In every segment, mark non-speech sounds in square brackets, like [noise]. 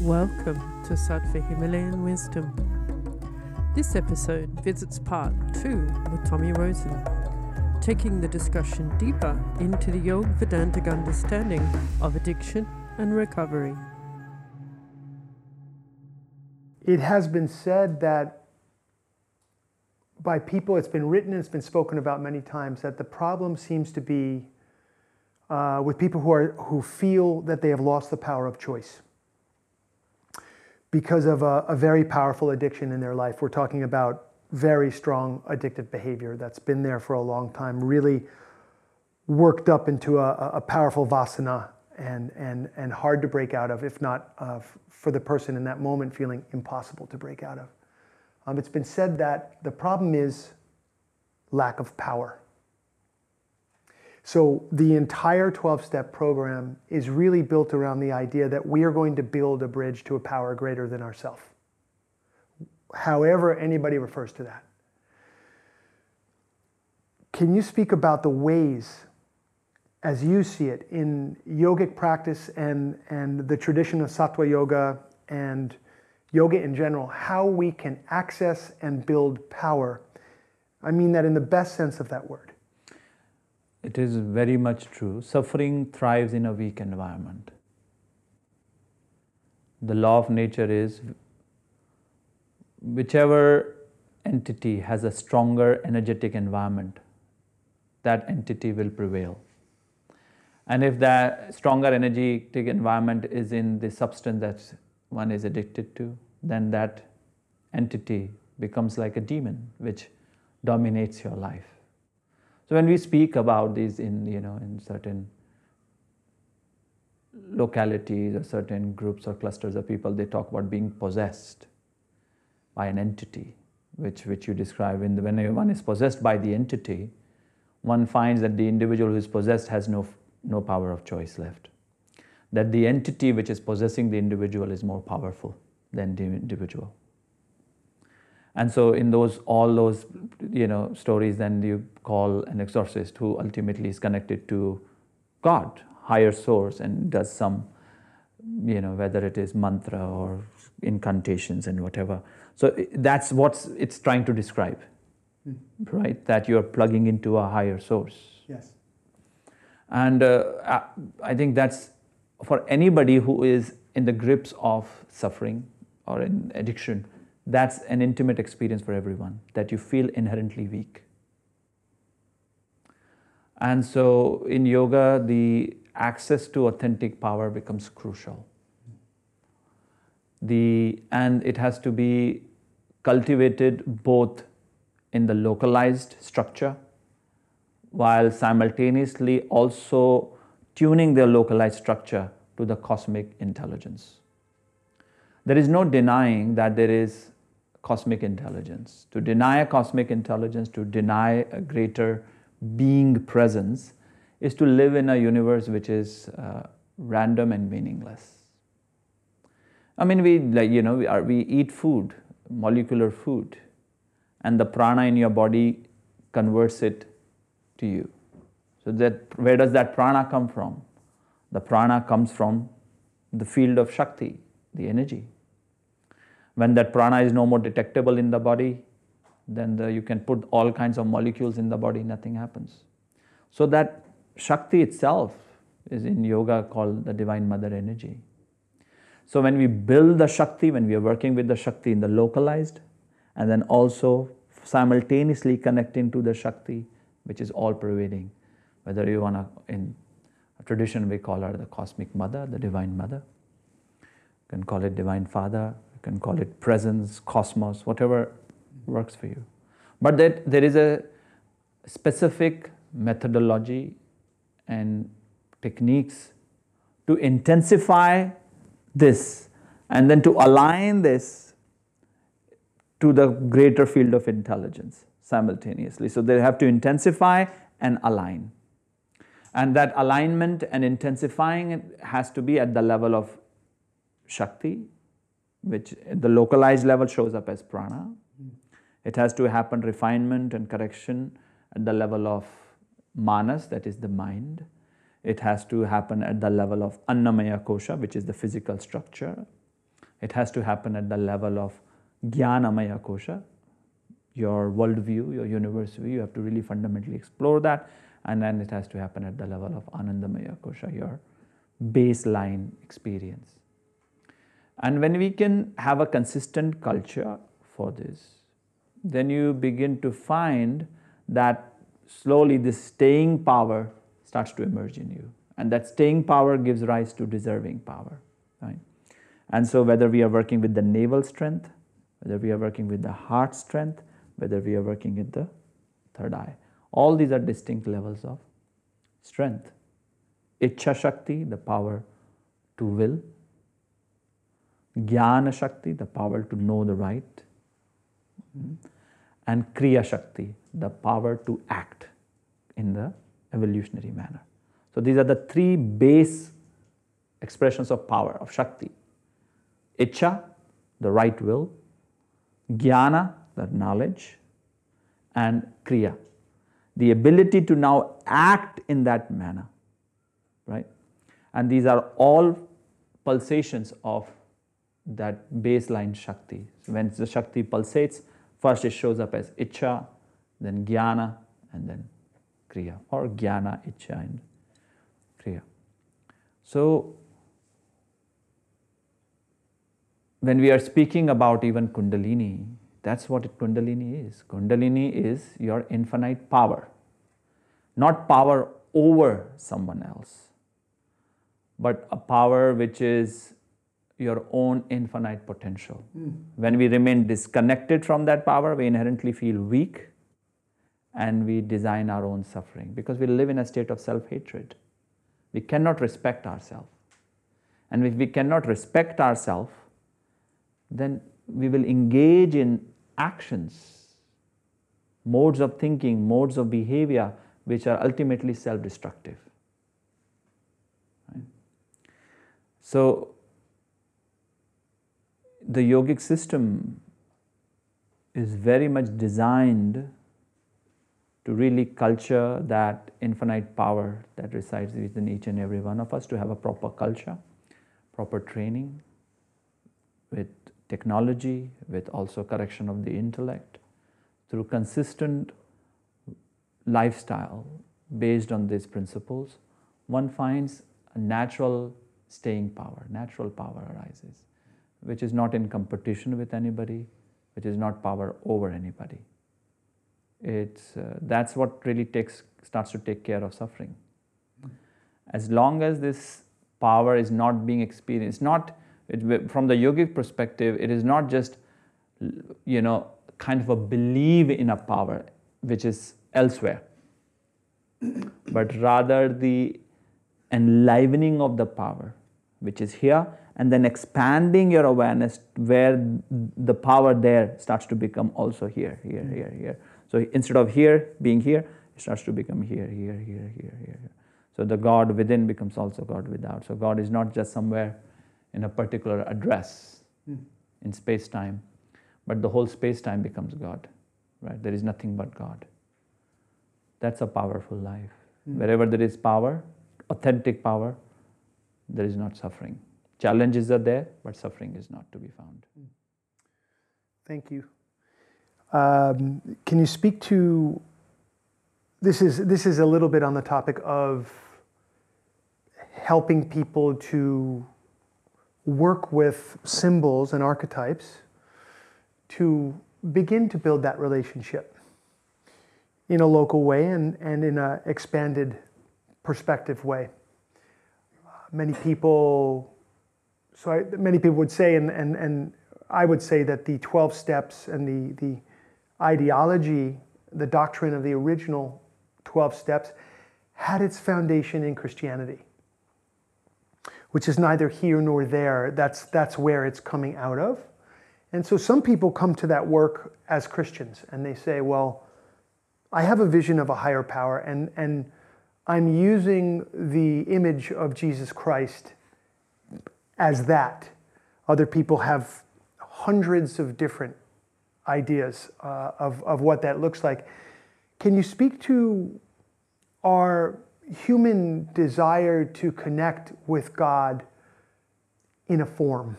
Welcome to Sattva Himalayan Wisdom. This episode visits part two with Tommy Rosen, taking the discussion deeper into the Yoga Vedantic understanding of addiction and recovery. It has been said that by people, it's been written and it's been spoken about many times, that the problem seems to be uh, with people who, are, who feel that they have lost the power of choice because of a, a very powerful addiction in their life. We're talking about very strong addictive behavior that's been there for a long time, really worked up into a, a powerful vasana and, and, and hard to break out of, if not uh, for the person in that moment feeling impossible to break out of. Um, it's been said that the problem is lack of power. So the entire 12 step program is really built around the idea that we are going to build a bridge to a power greater than ourselves. However, anybody refers to that. Can you speak about the ways, as you see it, in yogic practice and, and the tradition of Sattva Yoga and yoga in general, how we can access and build power? I mean that in the best sense of that word. It is very much true. Suffering thrives in a weak environment. The law of nature is whichever entity has a stronger energetic environment, that entity will prevail. And if that stronger energetic environment is in the substance that one is addicted to, then that entity becomes like a demon which dominates your life. So when we speak about these in you know in certain localities or certain groups or clusters of people, they talk about being possessed by an entity, which which you describe in the when one is possessed by the entity, one finds that the individual who is possessed has no no power of choice left. That the entity which is possessing the individual is more powerful than the individual and so in those all those you know stories then you call an exorcist who ultimately is connected to god higher source and does some you know whether it is mantra or incantations and whatever. So that's what it's trying to describe mm. right? That you're plugging into a higher source. Yes. And uh, i think that's for anybody who is in the grips of suffering or in addiction that's an intimate experience for everyone that you feel inherently weak. And so in yoga, the access to authentic power becomes crucial. The, and it has to be cultivated both in the localized structure while simultaneously also tuning the localized structure to the cosmic intelligence. There is no denying that there is cosmic intelligence. To deny a cosmic intelligence, to deny a greater being presence, is to live in a universe which is uh, random and meaningless. I mean, we like you know we, are, we eat food, molecular food, and the prana in your body converts it to you. So that where does that prana come from? The prana comes from the field of Shakti, the energy. When that prana is no more detectable in the body, then the, you can put all kinds of molecules in the body, nothing happens. So that Shakti itself is in yoga called the Divine Mother Energy. So when we build the Shakti, when we are working with the Shakti in the localized, and then also simultaneously connecting to the Shakti, which is all pervading, whether you want to, in tradition we call her the cosmic mother, the divine mother. You can call it divine father, can call it presence, cosmos, whatever works for you. But that there is a specific methodology and techniques to intensify this and then to align this to the greater field of intelligence simultaneously. So they have to intensify and align. And that alignment and intensifying has to be at the level of Shakti, which the localized level shows up as prana. It has to happen refinement and correction at the level of manas, that is the mind. It has to happen at the level of Annamaya Kosha, which is the physical structure. It has to happen at the level of Jnanamaya Kosha, your worldview, your universe view. You have to really fundamentally explore that. And then it has to happen at the level of Anandamaya Kosha, your baseline experience. And when we can have a consistent culture for this, then you begin to find that slowly this staying power starts to emerge in you. And that staying power gives rise to deserving power. Right? And so, whether we are working with the navel strength, whether we are working with the heart strength, whether we are working with the third eye, all these are distinct levels of strength. Ichha Shakti, the power to will, Jnana Shakti, the power to know the right, and Kriya Shakti, the power to act in the evolutionary manner. So these are the three base expressions of power, of Shakti. Icha, the right will, Jnana, the knowledge, and Kriya, the ability to now act in that manner, right? And these are all pulsations of that baseline Shakti. When the Shakti pulsates, first it shows up as Icha, then Jnana, and then Kriya, or Jnana, Icha, and Kriya. So, when we are speaking about even Kundalini, that's what Kundalini is. Kundalini is your infinite power, not power over someone else, but a power which is your own infinite potential. Mm. When we remain disconnected from that power, we inherently feel weak and we design our own suffering because we live in a state of self hatred. We cannot respect ourselves. And if we cannot respect ourselves, then we will engage in actions, modes of thinking, modes of behavior which are ultimately self destructive. Right? So, the yogic system is very much designed to really culture that infinite power that resides within each and every one of us, to have a proper culture, proper training with technology, with also correction of the intellect, through consistent lifestyle based on these principles, one finds a natural staying power, natural power arises which is not in competition with anybody, which is not power over anybody. It's, uh, that's what really takes, starts to take care of suffering. As long as this power is not being experienced, not it, from the yogic perspective, it is not just, you know, kind of a belief in a power which is elsewhere, but rather the enlivening of the power which is here and then expanding your awareness where the power there starts to become also here, here, here, here. So instead of here being here, it starts to become here, here, here, here, here. So the God within becomes also God without. So God is not just somewhere in a particular address mm. in space time, but the whole space time becomes God, right? There is nothing but God. That's a powerful life. Mm. Wherever there is power, authentic power, there is not suffering. Challenges are there, but suffering is not to be found. Thank you. Um, can you speak to this? Is this is a little bit on the topic of helping people to work with symbols and archetypes to begin to build that relationship in a local way and, and in an expanded perspective way. Many people so I, many people would say, and, and, and I would say that the 12 steps and the, the ideology, the doctrine of the original 12 steps, had its foundation in Christianity, which is neither here nor there. That's, that's where it's coming out of. And so some people come to that work as Christians and they say, well, I have a vision of a higher power and, and I'm using the image of Jesus Christ as that. Other people have hundreds of different ideas uh, of, of what that looks like. Can you speak to our human desire to connect with God in a form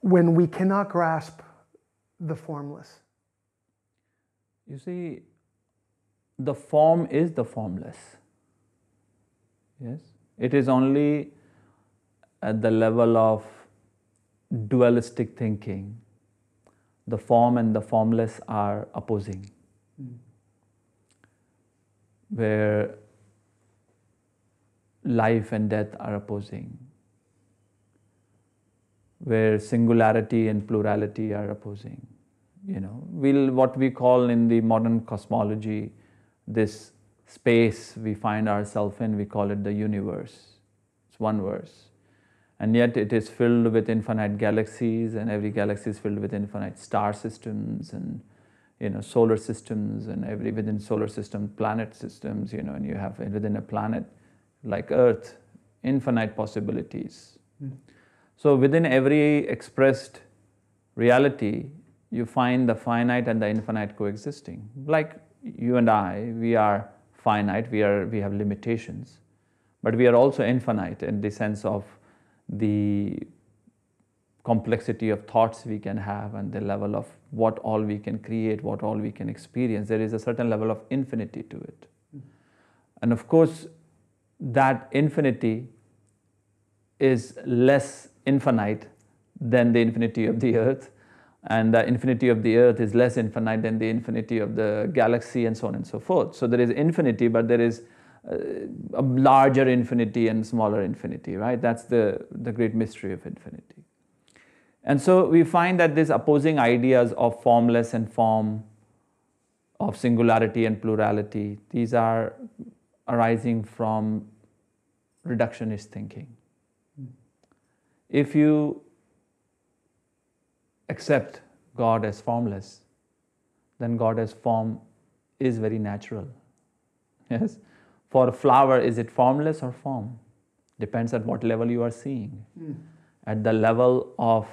when we cannot grasp the formless. You see, the form is the formless. Yes? It is only at the level of dualistic thinking. The form and the formless are opposing. Mm. Where life and death are opposing. Where singularity and plurality are opposing. You know, we'll, what we call in the modern cosmology this space we find ourselves in, we call it the universe. It's one verse. And yet it is filled with infinite galaxies, and every galaxy is filled with infinite star systems and you know solar systems, and every within solar system planet systems. You know, and you have within a planet like Earth, infinite possibilities. Mm. So within every expressed reality, you find the finite and the infinite coexisting. Like you and I, we are finite, we, are, we have limitations, but we are also infinite in the sense of the complexity of thoughts we can have and the level of what all we can create, what all we can experience. There is a certain level of infinity to it. And of course, that infinity is less infinite than the infinity of the earth and the infinity of the earth is less infinite than the infinity of the galaxy and so on and so forth so there is infinity but there is Uh, a larger infinity and smaller infinity right that's the the great mystery of infinity and so we find that these opposing ideas of formless and form of singularity and plurality these are arising from reductionist thinking hmm. if you accept God as formless, then God as form is very natural. [laughs] Yes? For a flower, is it formless or form? Depends at what level you are seeing. Mm. At the level of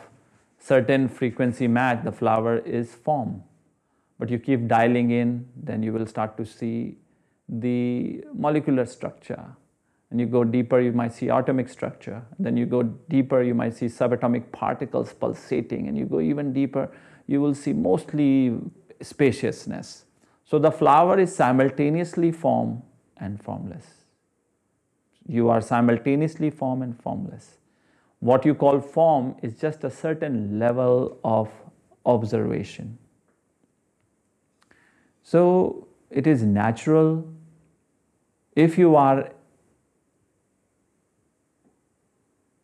certain frequency match, the flower is form. But you keep dialing in, then you will start to see the molecular structure, and you go deeper, you might see atomic structure. Then you go deeper, you might see subatomic particles pulsating. And you go even deeper, you will see mostly spaciousness. So the flower is simultaneously form and formless. You are simultaneously form and formless. What you call form is just a certain level of observation. So it is natural if you are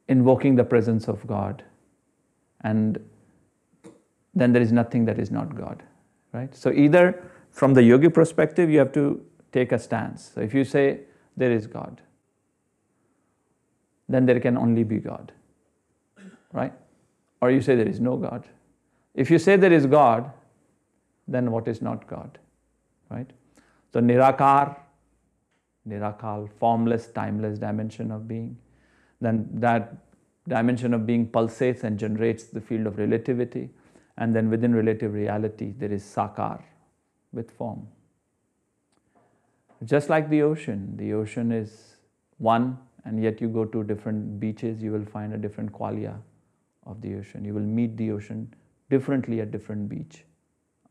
invoking the presence of God. And then there is nothing that is not God, right? So, either from the yogi perspective, you have to take a stance. So, if you say there is God, then there can only be God, right? Or you say there is no God. If you say there is God, then what is not God, right? So, Nirakar, Nirakal, formless, timeless dimension of being then that dimension of being pulsates and generates the field of relativity. And then within relative reality, there is sakar with form. Just like the ocean, the ocean is one, and yet you go to different beaches, you will find a different qualia of the ocean. You will meet the ocean differently at different beach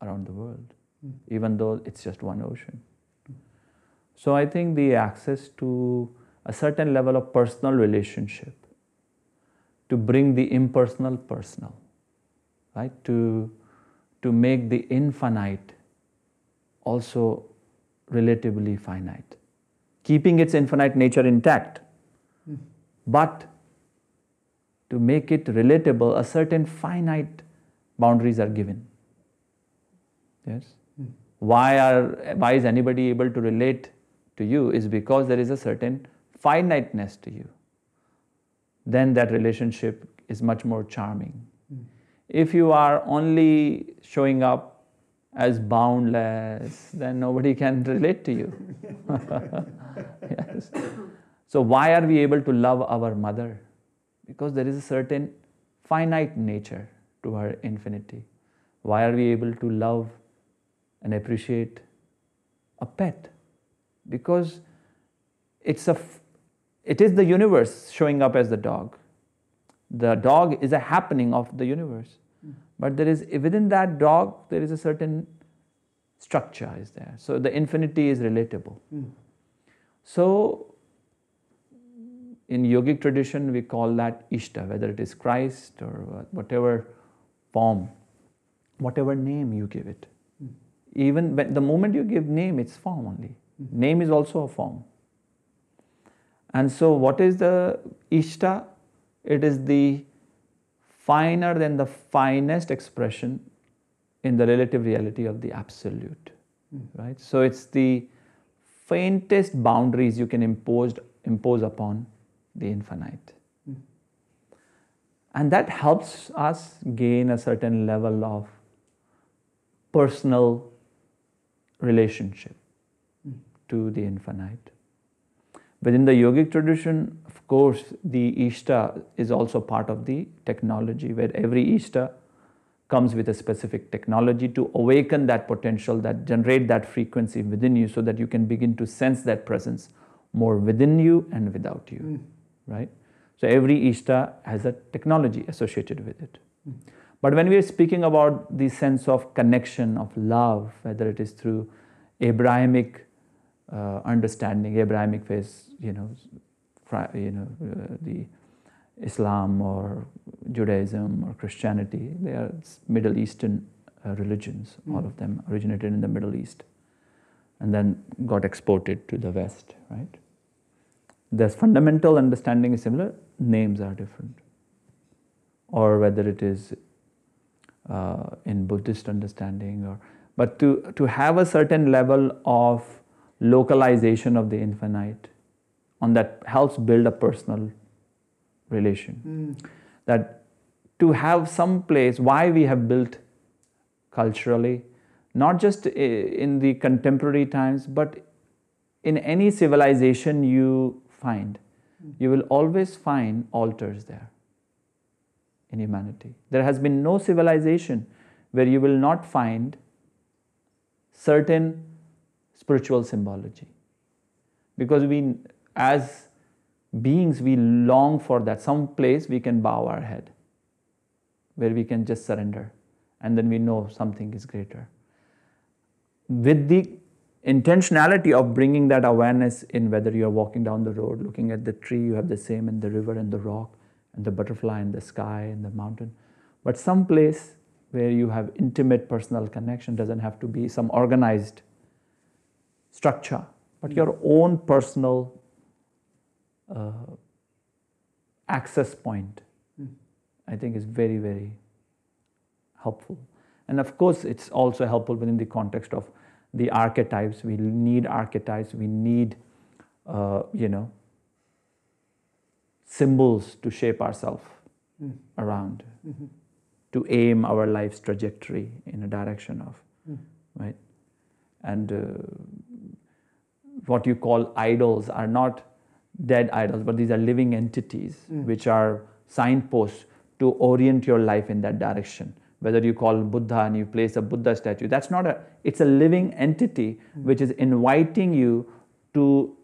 around the world, mm. even though it's just one ocean. So I think the access to a certain level of personal relationship to bring the impersonal personal, right? To, to make the infinite also relatively finite, keeping its infinite nature intact, but to make it relatable, a certain finite boundaries are given. Yes? Why, are, why is anybody able to relate to you? Is because there is a certain finiteness to you, then that relationship is much more charming. If you are only showing up as boundless, then nobody can [laughs] relate to you. [laughs] yes. So, why are we able to love our mother? Because there is a certain finite nature to her infinity. Why are we able to love and appreciate a pet? because it's a f- it is the universe showing up as the dog. The dog is a happening of the universe. But there is within that dog there is a certain structure is there. So the infinity is relatable. Hmm. So in yogic tradition we call that ishta, whether it is Christ or whatever form, whatever name you give it. Hmm. Even when the moment you give name, it's form only. Hmm. Name is also a form. And so, what is the Ishta? It is the finer than the finest expression in the relative reality of the absolute. Mm-hmm. Right? So, it's the faintest boundaries you can impose, impose upon the infinite. Mm-hmm. And that helps us gain a certain level of personal relationship mm. to the infinite. Within the yogic tradition, of course, the Ishta is also part of the technology, where every Ishta comes with a specific technology to awaken that potential, that generate that frequency within you, so that you can begin to sense that presence more within you and without you, mm. right? So every Ishta has a technology associated with it. Mm. But when we are speaking about the sense of connection, of love, whether it is through Abrahamic uh, understanding, Abrahamic faith, you know, you know, uh, the Islam or Judaism or Christianity, they are Middle Eastern uh, religions. Mm. All of them originated in the Middle East, and then got exported to the West. Right? The fundamental understanding is similar. Names are different, or whether it is uh, in Buddhist understanding, or but to to have a certain level of localization of the infinite on that helps build a personal relation mm. that to have some place why we have built culturally not just in the contemporary times but in any civilization you find mm. you will always find altars there in humanity there has been no civilization where you will not find certain spiritual symbology. Because we, as beings, we long for that, some place we can bow our head, where we can just surrender, and then we know something is greater. With the intentionality of bringing that awareness in, whether you're walking down the road, looking at the tree, you have the same in the river and the rock, and the butterfly and the sky and the mountain. But some place where you have intimate personal connection doesn't have to be some organized structure, but your own personal uh, access point, mm. I think is very, very helpful. And of course, it's also helpful within the context of the archetypes. We need archetypes, we need, uh, you know, symbols to shape ourselves mm. around, mm-hmm. to aim our life's trajectory in a direction of, mm. right? And uh, what you call idols are not dead idols, but these are living entities mm. which are signposts to orient your life in that direction. Whether you call Buddha and you place a Buddha statue, that's not a, it's a living entity mm. which is inviting you to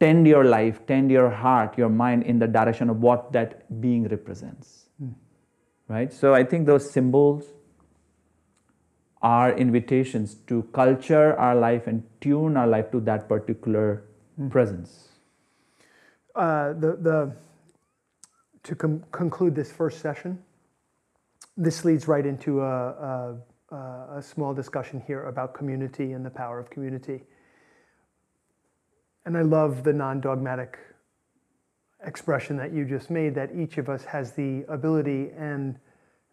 tend your life, tend your heart, your mind in the direction of what that being represents. Mm. Right? So I think those symbols, are invitations to culture our life and tune our life to that particular mm. presence. Uh, the, the, to com- conclude this first session, this leads right into a, a, a small discussion here about community and the power of community. And I love the non dogmatic expression that you just made that each of us has the ability and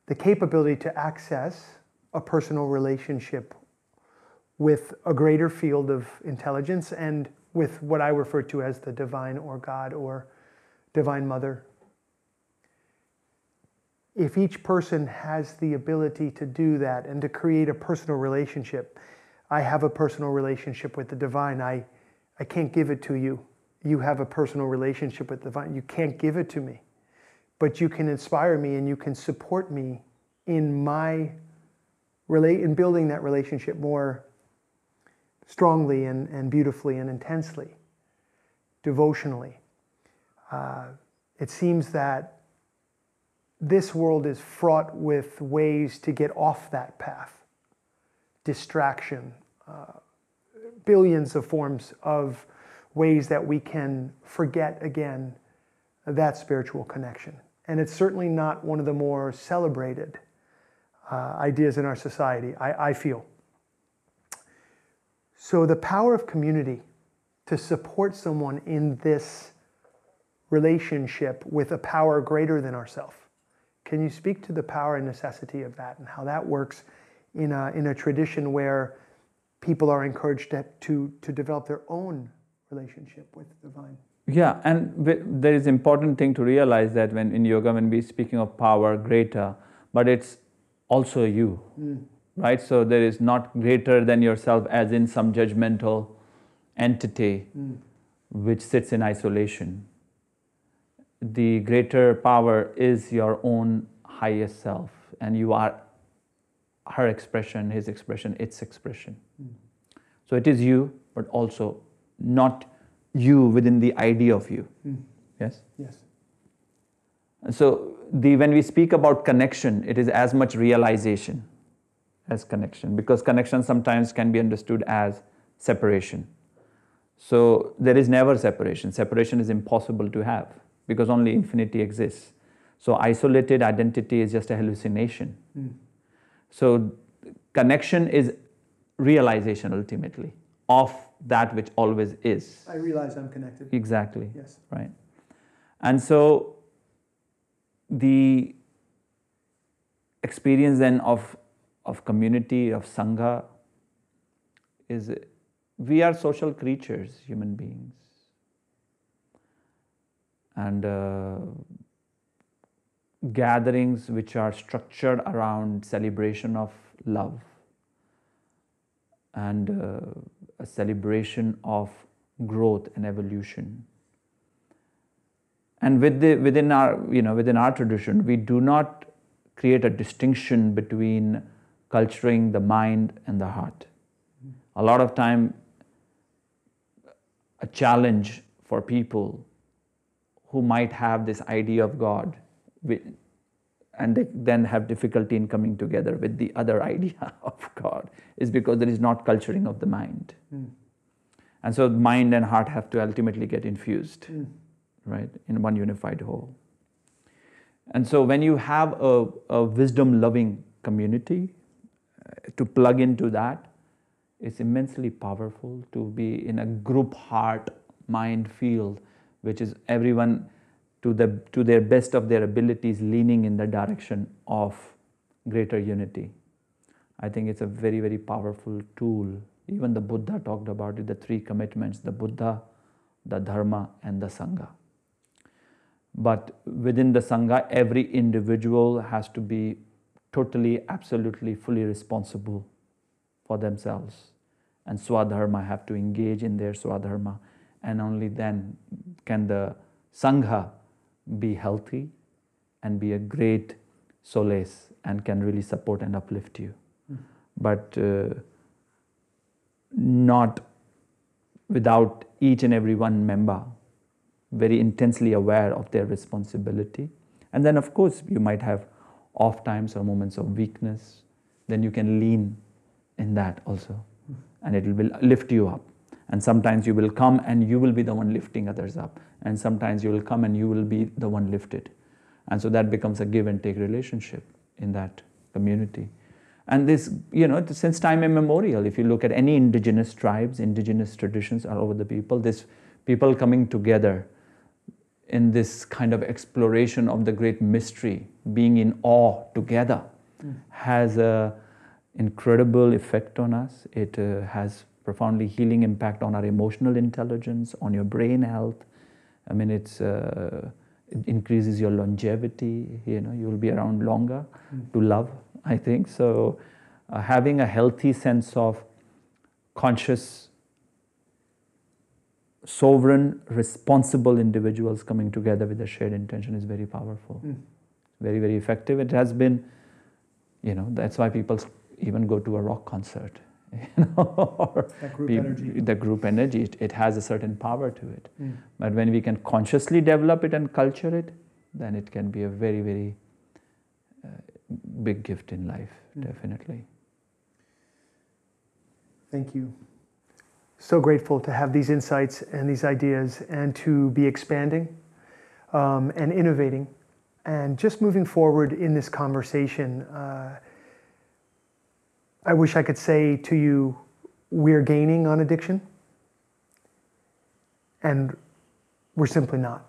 the capability to access a personal relationship with a greater field of intelligence and with what I refer to as the divine or God or divine mother. If each person has the ability to do that and to create a personal relationship, I have a personal relationship with the divine. I, I can't give it to you. You have a personal relationship with the divine. You can't give it to me. But you can inspire me and you can support me in my relate in building that relationship more strongly and, and beautifully and intensely, devotionally. Uh, it seems that this world is fraught with ways to get off that path distraction, uh, billions of forms of ways that we can forget again that spiritual connection. And it's certainly not one of the more celebrated uh, ideas in our society, I, I feel. So, the power of community to support someone in this relationship with a power greater than ourselves. Can you speak to the power and necessity of that and how that works in a, in a tradition where people are encouraged to, to, to develop their own relationship with the divine? Yeah, and there is important thing to realize that when in yoga, when we speaking of power greater, but it's also you, mm. right? So there is not greater than yourself as in some judgmental entity mm. which sits in isolation. The greater power is your own highest self, and you are her expression, his expression, its expression. Mm. So it is you, but also not you within the idea of you. Mm. Yes? Yes. So the, when we speak about connection, it is as much realization as connection because connection sometimes can be understood as separation. So there is never separation. Separation is impossible to have because only infinity exists. So isolated identity is just a hallucination. Mm. So connection is realization ultimately of that which always is. I realize I'm connected. Exactly. Yes. Right. And so the experience then of, of community, of Sangha, is we are social creatures, human beings. And uh, gatherings which are structured around celebration of love and uh, a celebration of growth and evolution. And with the, within, our, you know, within our tradition, we do not create a distinction between culturing the mind and the heart. A lot of time, a challenge for people who might have this idea of God and they then have difficulty in coming together with the other [laughs] idea of God is because there is not culturing of the mind. Mm. And so mind and heart have to ultimately get infused, mm. Right, in one unified whole. And so when you have a, a wisdom loving community, uh, to plug into that, it's immensely powerful to be in a group heart mind field, which is everyone to, the, to their best of their abilities leaning in the direction of greater unity. I think it's a very, very powerful tool. Even the Buddha talked about it the three commitments the Buddha, the Dharma, and the Sangha. But within the Sangha, every individual has to be totally, absolutely, fully responsible for themselves. And Swadharma have to engage in their Swadharma. And only then can the Sangha be healthy and be a great solace and can really support and uplift you. Mm. But uh, not without each and every one member very intensely aware of their responsibility. And then, of course, you might have off times or moments of weakness. Then you can lean in that also, and it will lift you up. And sometimes you will come and you will be the one lifting others up. And sometimes you will come and you will be the one lifted. And so that becomes a give and take relationship in that community. And this, you know, since time immemorial, if you look at any indigenous tribes, indigenous traditions all over the people, this people coming together in this kind of exploration of the great mystery, being in awe together, mm. has a incredible effect on us. It uh, has profoundly healing impact on our emotional intelligence, on your brain health. I mean, it's, uh, it increases your longevity. You know, you will be around longer mm. to love. I think so. Uh, having a healthy sense of conscious, sovereign, responsible individuals coming together with a shared intention is very powerful. Mm. Very, very effective. It has been, you know, that's why people even go to a rock concert [laughs] you know, or That group be- energy. the group energy, it, it has a certain power to it. Mm. But when we can consciously develop it and culture it, then it can be a very, very uh, big gift in life, Mm. definitely. Thank you. So grateful to have these insights and these ideas and to be expanding um, and innovating and just moving forward in this conversation. Uh, I wish I could say to you, we're gaining on addiction, and we're simply not.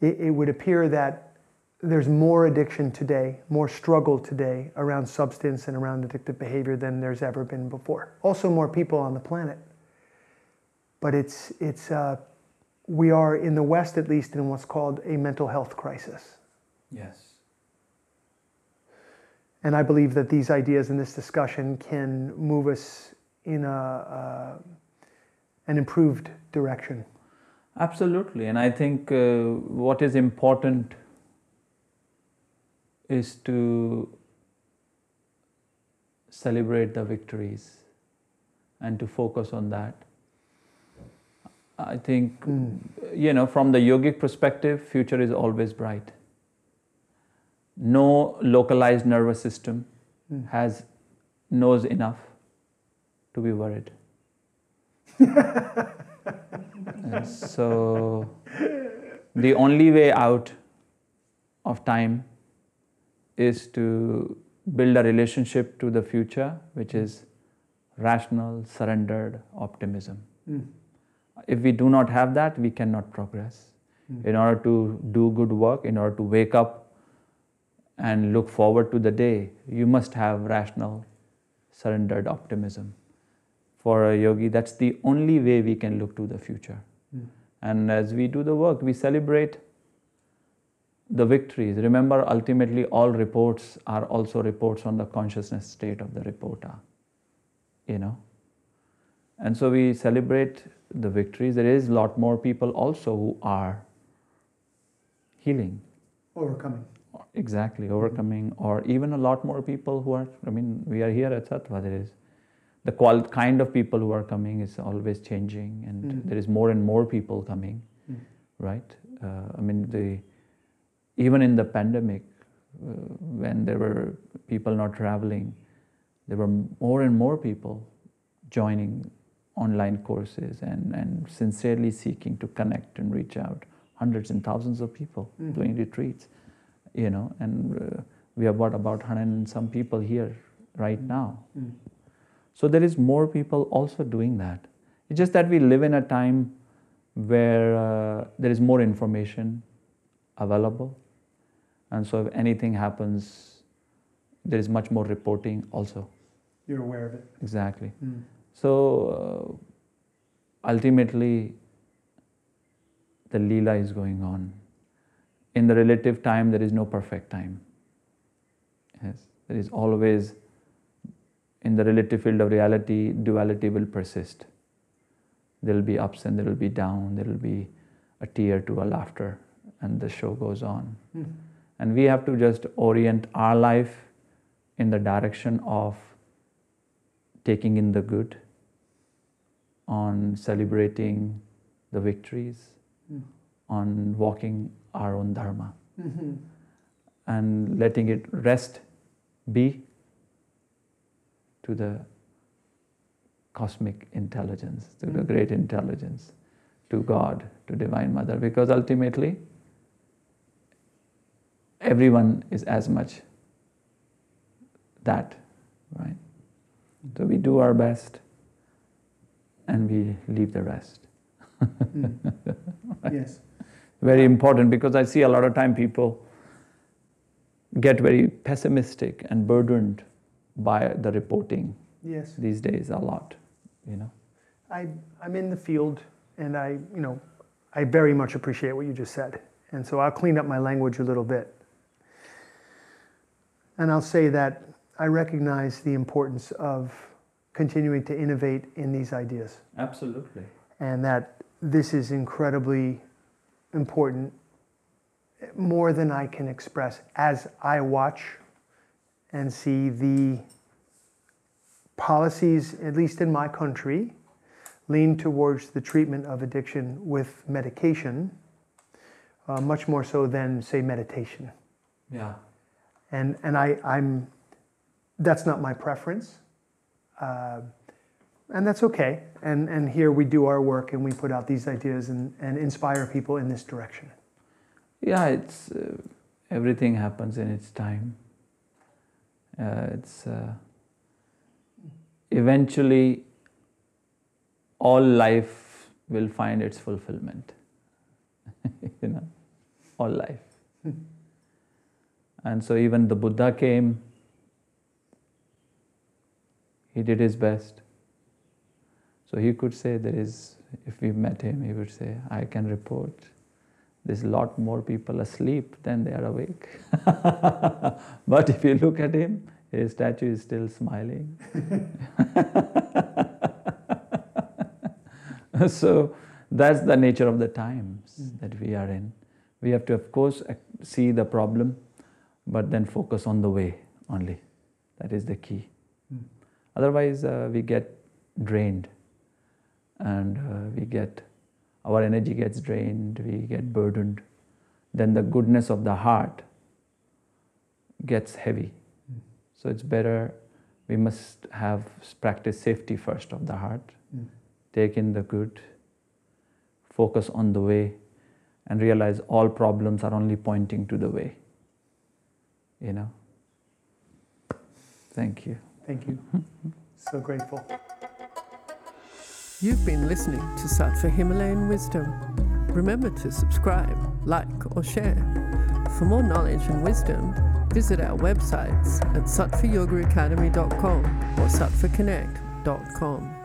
It, it would appear that there's more addiction today, more struggle today around substance and around addictive behavior than there's ever been before. Also, more people on the planet. But it's, it's, uh, we are in the West, at least, in what's called a mental health crisis. Yes. And I believe that these ideas in this discussion can move us in a, uh, an improved direction. Absolutely. And I think uh, what is important is to celebrate the victories and to focus on that. I think, Mm. you know, from the yogic perspective, future is always bright. No localized nervous system Mm. has knows enough to be worried. [laughs] So the only way out of time is to build a relationship to the future which is rational, surrendered optimism. Mm. If we do not have that, we cannot progress. Mm. In order to do good work, in order to wake up and look forward to the day, you must have rational, surrendered optimism. For a yogi, that's the only way we can look to the future. Mm. And as we do the work, we celebrate the victories. Remember, ultimately, all reports are also reports on the consciousness state of the reporter. You know? And so we celebrate the victories. There is a lot more people also who are healing, Overcoming. exactly, overcoming, or even a lot more people who are, I mean, we are here at Sattva, there is. The qual- kind of people who are coming is always changing, and Mm. there is more and more people coming, Mm. right? Uh, I mean, the even in the pandemic, uh, when there were people not traveling, there were more and more people joining online courses and, and sincerely seeking to connect and reach out. Hundreds and thousands of people Mhm. doing retreats, you know, and uh, we have got about 100 and some people here right now. Mm. So there is more people also doing that. It's just that we live in a time where uh, there is more information available. And so if anything happens, there is much more reporting also. You're aware of it. Exactly. Mm. So uh, ultimately, the Leela is going on. In the relative time, there is no perfect time. Yes, there is always, in the relative field of reality, duality will persist. There will be ups and there will be down, there will be a tear to a laughter, and the show goes on. Mm. And we have to just orient our life in the direction of taking in the good, on celebrating the victories, Mm. on walking our own dharma, Mhm. and letting it rest be to the cosmic intelligence, to the Mm. great intelligence, to God, to Divine Mother, because ultimately everyone is as much that, right? So we do our best and we leave the rest. Mm. [laughs] Yes. Very important because I see a lot of time people get very pessimistic and burdened by the reporting Yes. these days a lot, you know. I, I'm in the field and I, you know, I very much appreciate what you just said. And so I'll clean up my language a little bit. And I'll say that I recognize the importance of continuing to innovate in these ideas Absolutely. and that this is incredibly important, more than I can express as I watch and see the policies, at least in my country, lean towards the treatment of addiction with medication, uh, much more so than, say, meditation. Yeah. And, and I, I'm, that's not my preference. Uh, and that's okay. And, and here we do our work and we put out these ideas and, and inspire people in this direction. Yeah, it's uh, everything happens in its time. Uh, it's uh, eventually all life will find its fulfillment. [laughs] you know, all life. [laughs] and so even the Buddha came, he did his best. So he could say there is, if we met him, he would say, I can report there's a lot more people asleep than they are awake. [laughs] but if you look at him, his statue is still smiling. [laughs] so that's the nature of the times mm. that we are in. We have to, of course, see the problem, but then focus on the way only. That is the key. Mm. Otherwise, uh, we get drained and uh, we get our energy gets drained, we get burdened. Then the goodness of the heart gets heavy. Mm. So it's better we must have practice safety first of the heart, mm. take in the good, focus on the way, and realize all problems are only pointing to the way. You know? Thank you. Thank you. [laughs] so grateful. You've been listening to Sattva Himalayan Wisdom. Remember to subscribe, like, or share. For more knowledge and wisdom, visit our websites at sattvayogaacademy.com or sattvaconnect.com.